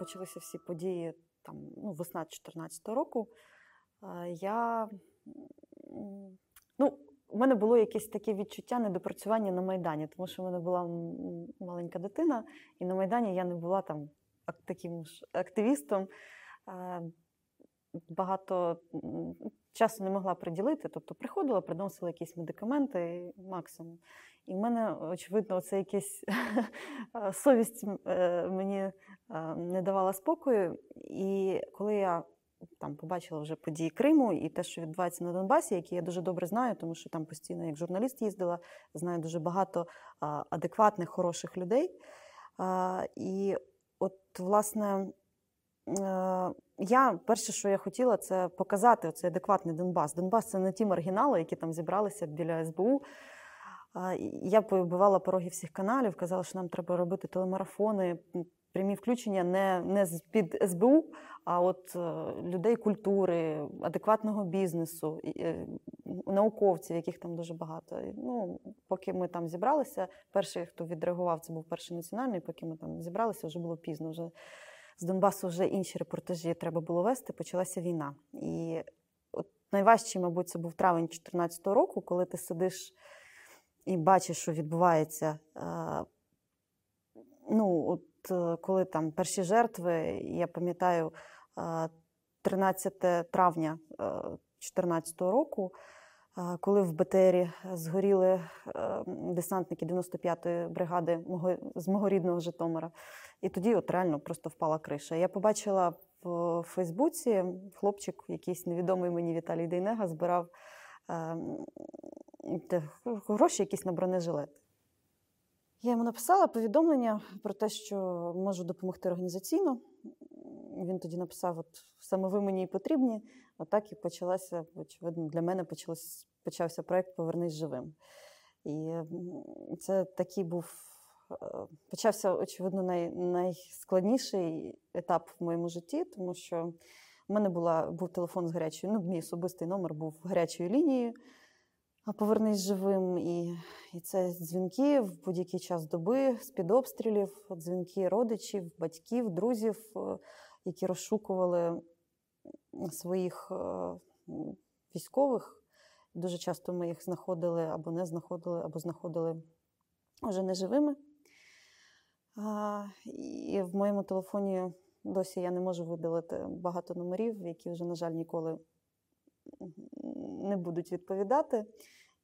почалися всі події там, ну, весна 2014 року, я ну, у мене було якесь таке відчуття недопрацювання на Майдані, тому що в мене була маленька дитина, і на Майдані я не була там таким ж активістом. Багато часу не могла приділити, тобто приходила, приносила якісь медикаменти максимум. І в мене, очевидно, це якась совість е, мені не давала спокою. І коли я там побачила вже події Криму і те, що відбувається на Донбасі, які я дуже добре знаю, тому що там постійно, як журналіст, їздила, знаю дуже багато адекватних, хороших людей. І от, власне, е, я перше, що я хотіла, це показати цей адекватний Донбас. Донбас це не ті маргінали, які там зібралися біля СБУ. Я побивала пороги всіх каналів, казала, що нам треба робити телемарафони, прямі включення не не під СБУ, а от е, людей культури, адекватного бізнесу, е, науковців, яких там дуже багато. Ну, Поки ми там зібралися, перший, хто відреагував, це був перший національний. Поки ми там зібралися, вже було пізно. Вже з Донбасу вже інші репортажі треба було вести. Почалася війна. І от найважчий, мабуть, це був травень 2014 року, коли ти сидиш і бачиш, що відбувається. Ну, от е, коли там перші жертви, я пам'ятаю, 13 травня 2014 року, коли в БТРі згоріли е, десантники 95-ї бригади з мого рідного Житомира. І тоді от реально просто впала криша. Я побачила в Фейсбуці хлопчик, якийсь невідомий мені Віталій Дейнега, збирав гроші якісь на бронежилет. Я йому написала повідомлення про те, що можу допомогти організаційно. Він тоді написав: от саме ви мені і потрібні. Отак і почалася, очевидно, для мене почалось, почався проєкт Повернись живим. І це такий був, е, почався, очевидно, най, найскладніший етап в моєму житті, тому що в мене була, був телефон з гарячою, ну, мій особистий номер був гарячою лінією. Повернись живим. І і це дзвінки в будь-який час доби, з-під обстрілів, дзвінки родичів, батьків, друзів, е, які розшукували своїх е, військових. Дуже часто ми їх знаходили або не знаходили, або знаходили вже неживими. І в моєму телефоні досі я не можу видалити багато номерів, які вже, на жаль, ніколи не будуть відповідати.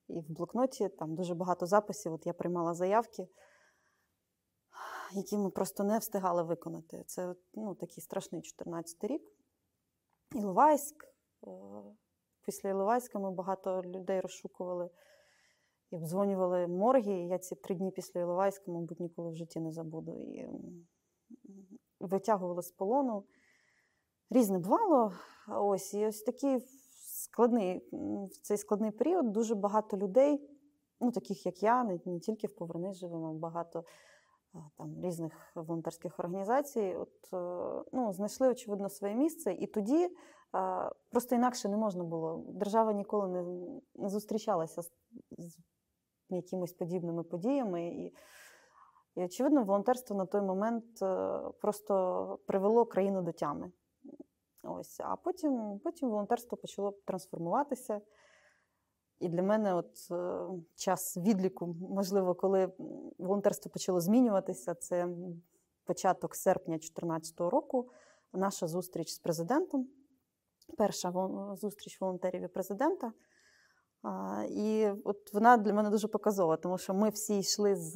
І в блокноті там дуже багато записів. От я приймала заявки, які ми просто не встигали виконати. Це ну, такий страшний 14 рік. Іловайськ. Е, після Іловайська ми багато людей розшукували і обдзвонювали морги. І я ці три дні після Іловайська, мабуть, ніколи в житті не забуду. І витягували з полону. Різне бувало. Ось і ось такий складний в цей складний період дуже багато людей, ну таких як я, не, не тільки в Повернись живемо, багато там різних волонтерських організацій, от е, ну, знайшли очевидно своє місце, і тоді просто інакше не можна було. Держава ніколи не, не зустрічалася з, з якимись подібними подіями. І, і, очевидно, волонтерство на той момент е, просто привело країну до тями. Ось, А потім потім волонтерство почало трансформуватися. І для мене от е, час відліку, можливо, коли волонтерство почало змінюватися, це початок серпня 2014 року, наша зустріч з президентом, перша зустріч волонтерів і президента. І от вона для мене дуже показова, тому що ми всі йшли з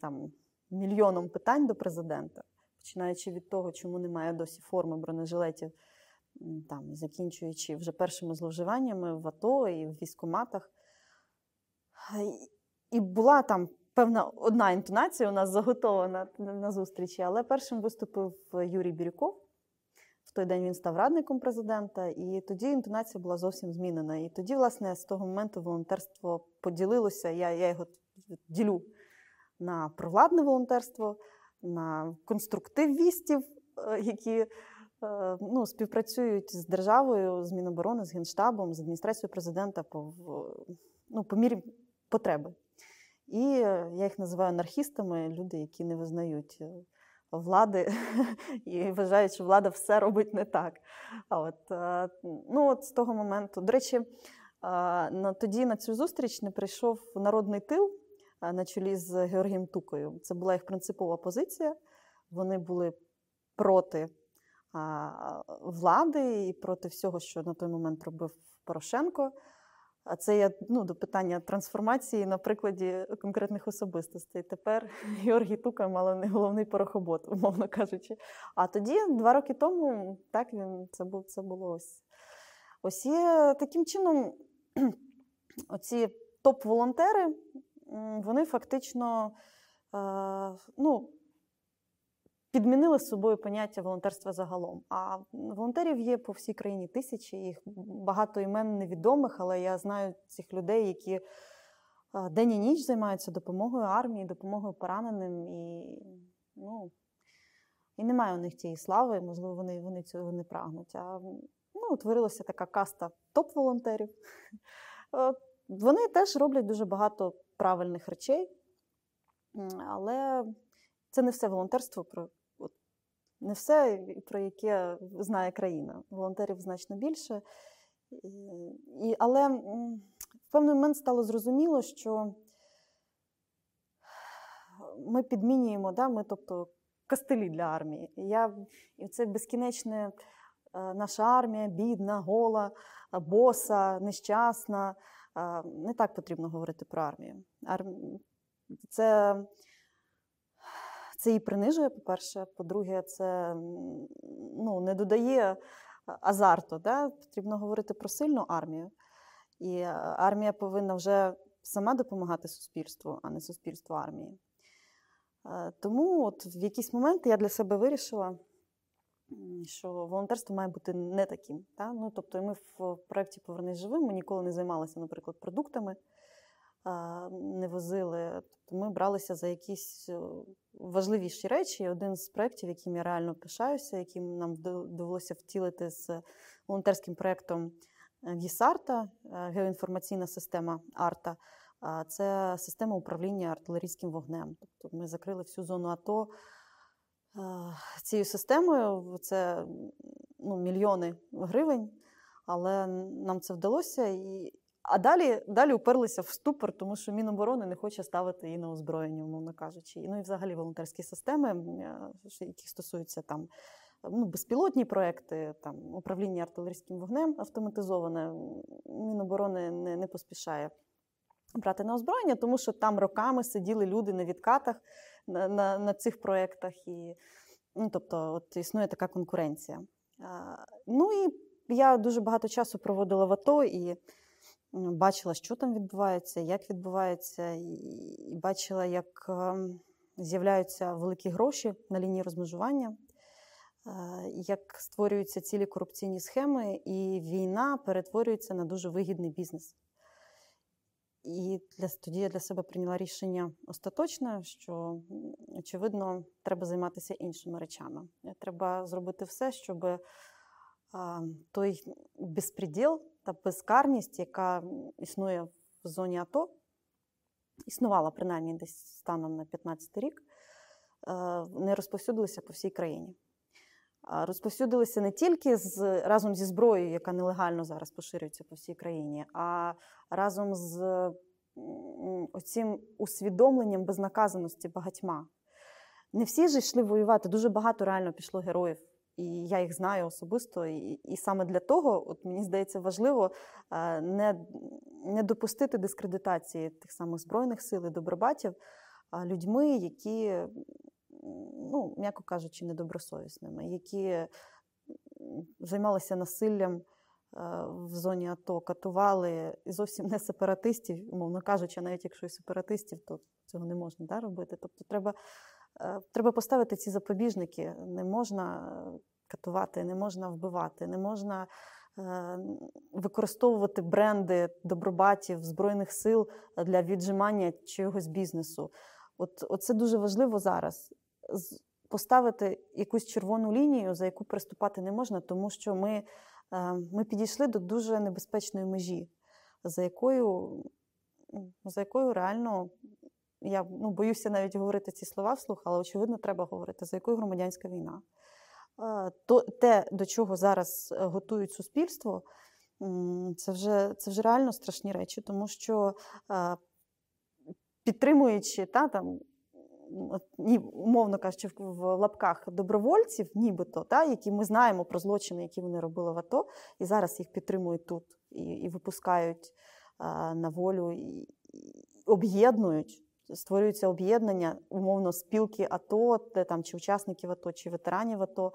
там, мільйоном питань до президента, починаючи від того, чому немає досі форми бронежилетів там, закінчуючи вже першими зловживаннями в АТО і в військоматах. І була там певна одна інтонація у нас заготована на зустрічі, але першим виступив Юрій Бірюков. В той день він став радником президента, і тоді інтонація була зовсім змінена. І тоді, власне, з того моменту волонтерство поділилося. Я я його ділю на провладне волонтерство, на конструктивістів, е, які ну, співпрацюють з державою, з Міноборони, з Генштабом, з адміністрацією президента по ну, по мірі потреби. І я їх називаю анархістами, люди, які не визнають е, влади і вважають, що влада все робить не так. А от, е, ну, от з того моменту, до речі, е, тоді на цю зустріч не прийшов народний тил е, на чолі з Георгієм Тукою. Це була їх принципова позиція. Вони були проти влади і проти всього, що на той момент робив Порошенко. А це я ну, до питання трансформації на прикладі конкретних особистостей. Тепер Георгій Тука мала не головний порохобот, умовно кажучи. А тоді, два роки тому, так він це було це було ось. Ось є таким чином, оці топ-волонтери, вони фактично ну, підмінили з собою поняття волонтерства загалом. А волонтерів є по всій країні тисячі, їх багато імен невідомих, але я знаю цих людей, які день і ніч займаються допомогою армії, допомогою пораненим. І ну, і немає у них тієї слави, можливо, вони вони цього не прагнуть. А ну, утворилася така каста топ-волонтерів. Вони теж роблять дуже багато правильних речей, але це не все волонтерство, про не все, про яке знає країна. Волонтерів значно більше. І, Але в певний момент стало зрозуміло, що ми підмінюємо, да, ми, тобто, кастелі для армії. Я, і це безкінечне е, наша армія, бідна, гола, боса, нещасна. Не так потрібно говорити про армію. Це це її принижує, по-перше. По-друге, це ну, не додає азарту. Да? Потрібно говорити про сильну армію. І е, армія повинна вже сама допомагати суспільству, а не суспільству армії. Е, тому от в якийсь момент я для себе вирішила, що волонтерство має бути не таким. Да? Ну, Тобто, ми в проєкті Повернись живим ми ніколи не займалися, наприклад, продуктами не возили. Тобто ми бралися за якісь е, важливіші речі. Один з проєктів, яким я реально пишаюся, яким нам довелося втілити з волонтерським проєктом ГІСАРТа, е, геоінформаційна система Арта. Це система управління артилерійським вогнем. Тобто ми закрили всю зону АТО цією системою. Це ну, мільйони гривень, але нам це вдалося. А далі далі уперлися в ступор, тому що Міноборони не хоче ставити її на озброєння, умовно кажучи. Ну і взагалі волонтерські системи, які стосуються там ну, безпілотні проекти, там управління артилерійським вогнем автоматизоване. Міноборони не, не поспішає брати на озброєння, тому що там роками сиділи люди на відкатах на на, на цих проєктах. І, ну, Тобто, от існує така конкуренція. Ну і я дуже багато часу проводила в АТО і бачила, що там відбувається, як відбувається, і бачила, як ем, з'являються великі гроші на лінії розмежування, е, як створюються цілі корупційні схеми, і війна перетворюється на дуже вигідний бізнес. І для, тоді я для себе прийняла рішення остаточне, що, очевидно, треба займатися іншими речами. Треба зробити все, щоб той безпреділ, та безкарність, яка існує в зоні АТО, існувала принаймні десь станом на 15 рік, не розповсюдилися по всій країні. Розповсюдилися не тільки з, разом зі зброєю, яка нелегально зараз поширюється по всій країні, а разом з оцим усвідомленням безнаказаності багатьма. Не всі ж йшли воювати, дуже багато реально пішло героїв і я їх знаю особисто. І і саме для того, от мені здається, важливо е, не не допустити дискредитації тих самих збройних сил і добробатів людьми, які, ну, м'яко кажучи, недобросовісними, які займалися насиллям. Е, в зоні АТО катували і зовсім не сепаратистів, умовно кажучи, навіть якщо і сепаратистів, то цього не можна да, робити. Тобто треба треба поставити ці запобіжники. Не можна катувати, не можна вбивати, не можна е, використовувати бренди добробатів Збройних сил для віджимання чогось бізнесу. От, це дуже важливо зараз. Поставити якусь червону лінію, за яку приступати не можна, тому що ми е, ми підійшли до дуже небезпечної межі, за якою за якою реально я ну, боюся навіть говорити ці слова вслух, але очевидно, треба говорити, за якою громадянська війна. То те, до чого зараз готують суспільство, це вже це вже реально страшні речі, тому що підтримуючи та, там, умовно кажучи, в лапках добровольців, нібито, та, які ми знаємо про злочини, які вони робили в АТО, і зараз їх підтримують тут і і випускають на волю, і об'єднують. Створюються об'єднання, умовно, спілки АТО, де там чи учасників АТО, чи ветеранів АТО.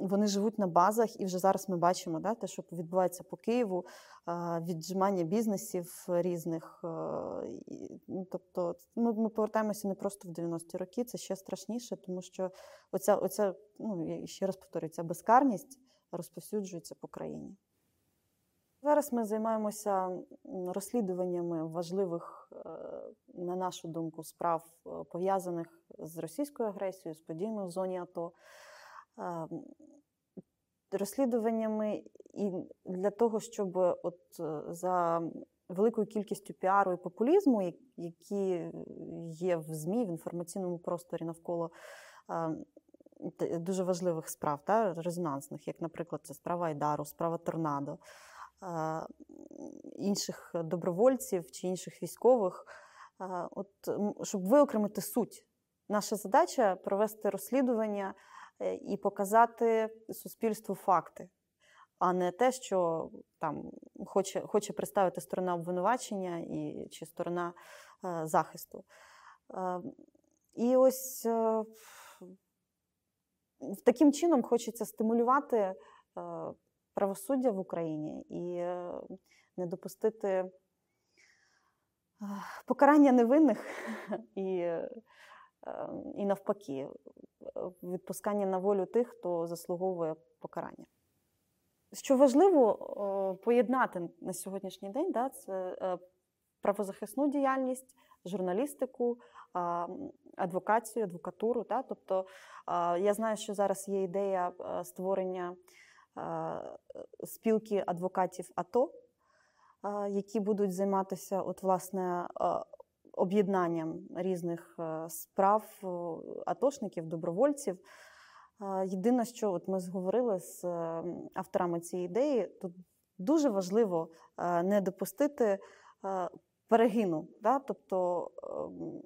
Вони живуть на базах, і вже зараз ми бачимо да, те, що відбувається по Києву, віджимання бізнесів різних. Ну, тобто, ми, ми повертаємося не просто в 90-ті роки, це ще страшніше, тому що оця, оця ну ще раз повторюю, ця безкарність розповсюджується по країні. Зараз ми займаємося розслідуваннями важливих, е, на нашу думку, справ е, пов'язаних з російською агресією, з подіями в зоні АТО. Ем, розслідуваннями і для того, щоб от е, за великою кількістю піару і популізму, які є в ЗМІ, в інформаційному просторі навколо дуже важливих справ, та, резонансних, як, наприклад, це справа Айдару, справа Торнадо, е, інших добровольців чи інших військових, е, от, щоб виокремити суть. Наша задача провести розслідування. Е, і показати суспільству факти, а не те, що там хоче хоче представити сторона обвинувачення і, чи сторона е, захисту. Е, і ось е, таким чином хочеться стимулювати е, правосуддя в Україні і е, не допустити покарання невинних і Ем, і навпаки, е, відпускання на волю тих, хто заслуговує покарання. Що важливо поєднати на сьогоднішній день, да, це е, правозахисну діяльність, журналістику, адвокацію, адвокатуру. Да? Тобто я знаю, що зараз є ідея е, створення спілки адвокатів АТО, які будуть займатися от, власне, об'єднанням різних е, справ е, атошників, добровольців. Єдине, що от ми зговорили з е, авторами цієї ідеї, тут дуже важливо не допустити перегину. Да? Тобто ем,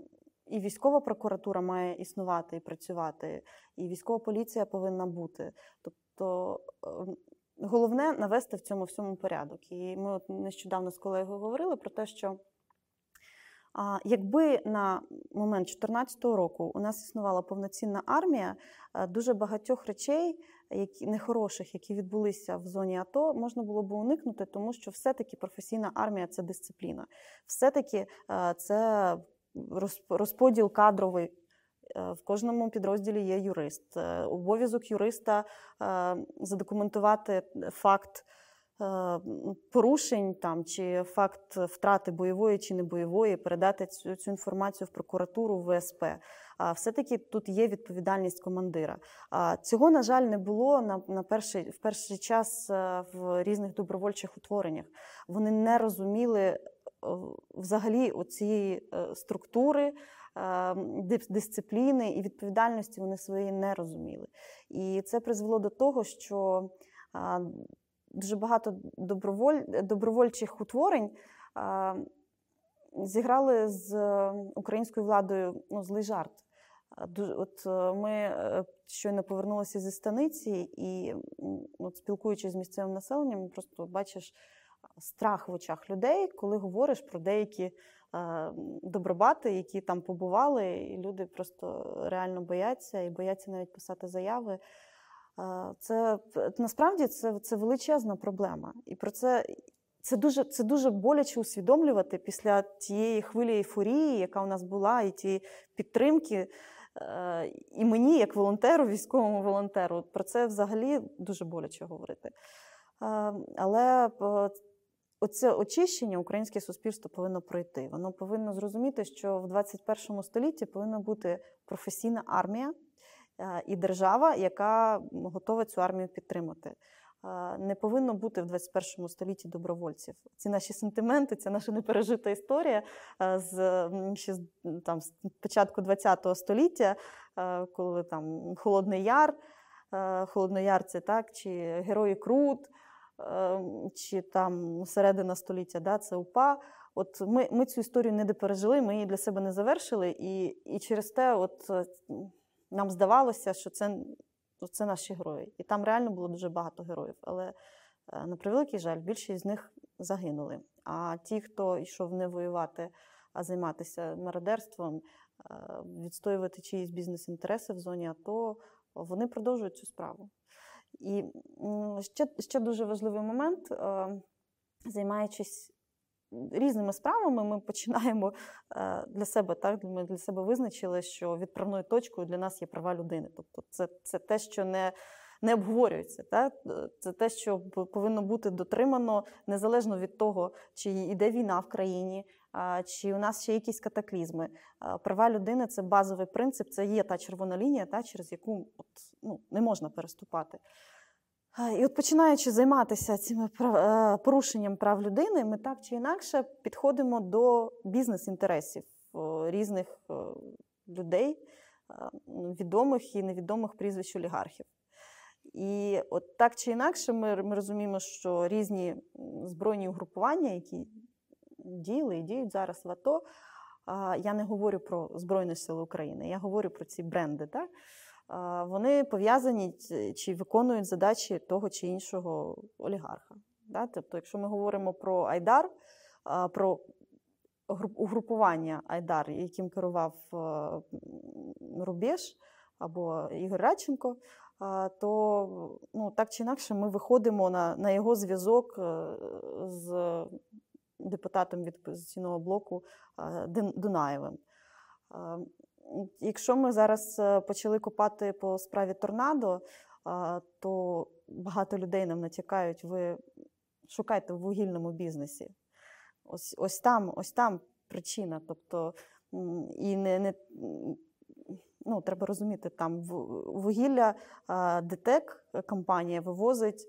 і військова прокуратура має існувати і працювати, і військова поліція повинна бути. Тобто ем, головне навести в цьому всьому порядок. І ми от нещодавно з колегою говорили про те, що. Якби на момент 2014 року у нас існувала повноцінна армія, е, дуже багатьох речей, які нехороших, які відбулися в зоні АТО, можна було б уникнути, тому що все-таки професійна армія це дисципліна, все-таки е, це розподіл кадровий. Е, в кожному підрозділі є юрист. Обов'язок юриста задокументувати факт Е, порушень там чи факт втрати бойової чи не бойової, передати цю, цю інформацію в прокуратуру в ВСП. А все-таки тут є відповідальність командира. А цього, на жаль, не було на на перший в перший час е, в різних добровольчих утвореннях. Вони не розуміли е, взагалі цієї структури. Дисципліни і відповідальності вони свої не розуміли. І це призвело до того, що дуже багато доброволь, добровольчих утворень зіграли з українською владою ну, злий жарт. От е, Ми е, щойно повернулися зі станиці, і от спілкуючись з місцевим населенням, просто бачиш страх в очах людей, коли говориш про деякі добробати, які там побували, і люди просто реально бояться і бояться навіть писати заяви. Це насправді це це величезна проблема. І про це це дуже це дуже боляче усвідомлювати після тієї хвилі ейфорії, яка у нас була, і тієї підтримки. Е, і мені, як волонтеру, військовому волонтеру, про це взагалі дуже боляче говорити. Але оце очищення українське суспільство повинно пройти. Воно повинно зрозуміти, що в 21 столітті повинна бути професійна армія. Е, і держава, яка готова цю армію підтримати. не повинно бути в 21 столітті добровольців. Ці наші сентименти, це наша непережита історія з ще там, з початку ХХ століття, коли там Холодний Яр, Холодний Яр це так, чи Герої Крут, чи там середина століття, да, це УПА. От ми ми цю історію не допережили, ми її для себе не завершили, і і через те, от нам здавалося, що це це наші герої. І там реально було дуже багато героїв. Але, е, на превеликий жаль, більшість з них загинули. А ті, хто йшов не воювати, а займатися мародерством, е, відстоювати чиїсь бізнес-інтереси в зоні АТО, вони продовжують цю справу. І ще, ще дуже важливий момент, е, займаючись різними справами ми починаємо е, для себе так. Ми для себе визначили, що відправною точкою для нас є права людини. Тобто, це це те, що не не обговорюється. Так? Це те, що повинно бути дотримано незалежно від того, чи йде війна в країні, чи у нас ще якісь катаклізми. Права людини це базовий принцип, це є та червона лінія, та, через яку от, ну, не можна переступати. І от починаючи займатися цими е, порушенням прав людини, ми так чи інакше підходимо до бізнес-інтересів різних людей, відомих і невідомих прізвищ олігархів. І от так чи інакше, ми, ми розуміємо, що різні збройні угрупування, які діяли і діють зараз в АТО, я не говорю про Збройні Сили України, я говорю про ці бренди. Так? Вони пов'язані чи виконують задачі того чи іншого олігарха. Тобто, якщо ми говоримо про Айдар, про угрупування Айдар, яким керував Рубеж або Ігор Радченко, то ну, так чи інакше ми виходимо на на його зв'язок е, з депутатом від опозиційного блоку Дунаєвим. Якщо ми зараз е, почали копати по справі торнадо, то багато людей нам натякають, ви шукайте в вугільному бізнесі. Ось ось там ось там причина. Тобто, і не, не ну, треба розуміти, там вугілля ДТЕК компанія вивозить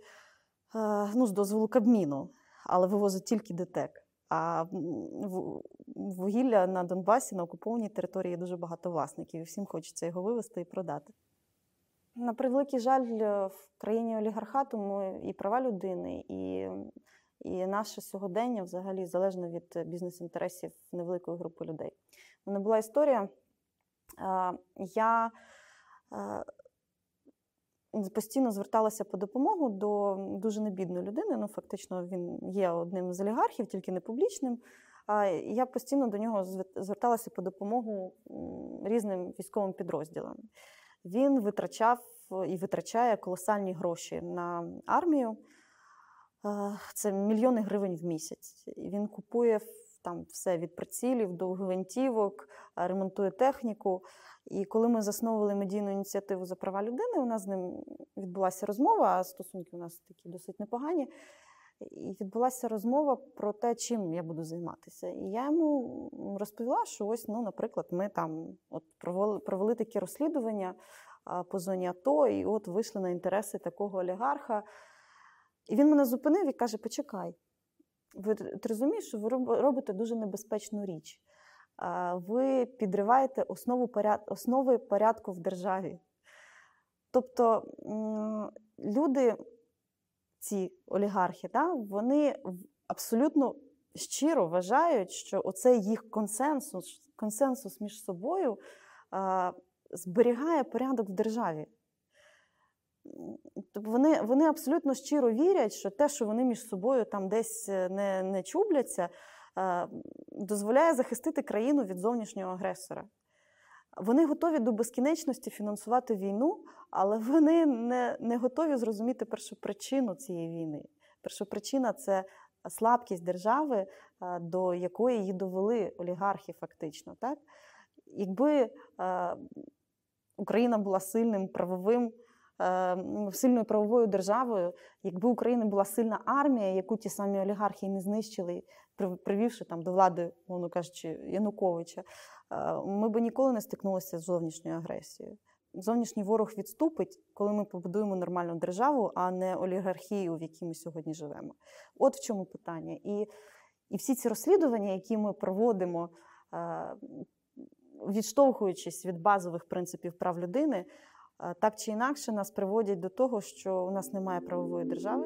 ну, з дозволу Кабміну, але вивозить тільки ДТЕК. А вугілля на Донбасі на окупованій території дуже багато власників, і всім хочеться його вивезти і продати. На превеликий жаль, в країні олігархату ми і права людини, і і наше сьогодення взагалі залежно від бізнес-інтересів невеликої групи людей. У мене була історія. Я постійно зверталася по допомогу до дуже небідної людини. Ну, фактично, він є одним з олігархів, тільки не публічним. А я постійно до нього зверталася по допомогу різним військовим підрозділам. Він витрачав і витрачає колосальні гроші на армію. Це мільйони гривень в місяць. Він купує там все від прицілів до гвинтівок, ремонтує техніку. І коли ми засновували медійну ініціативу за права людини, у нас з ним відбулася розмова, а стосунки у нас такі досить непогані. І відбулася розмова про те, чим я буду займатися. І я йому розповіла, що ось, ну, наприклад, ми там от провели, провели такі розслідування по зоні АТО, і от вийшли на інтереси такого олігарха. І він мене зупинив і каже: Почекай, ви ти розумієш, що ви робите дуже небезпечну річ ви підриваєте основу поряд... основи порядку в державі. Тобто люди, ці олігархи, да, вони абсолютно щиро вважають, що оцей їх консенсус консенсус між собою зберігає порядок в державі. Тобто вони вони абсолютно щиро вірять, що те, що вони між собою там десь е, не не чубляться, дозволяє захистити країну від зовнішнього агресора. Вони готові до безкінечності фінансувати війну, але вони не не готові зрозуміти першу причину цієї війни. Перша причина це слабкість держави, е, до якої її довели олігархи, фактично. Так? Якби е, Україна була сильним правовим сильною правовою державою, якби Україна була сильна армія, яку ті самі олігархи не знищили, привівши там до влади, мовно кажучи, Януковича, е, ми б ніколи не стикнулися з зовнішньою агресією. зовнішній ворог відступить, коли ми побудуємо нормальну державу, а не олігархію, в якій ми сьогодні живемо. От в чому питання. І, і всі ці розслідування, які ми проводимо, е, відштовхуючись від базових принципів прав людини, е, так чи інакше нас приводять до того, що у нас немає правової держави.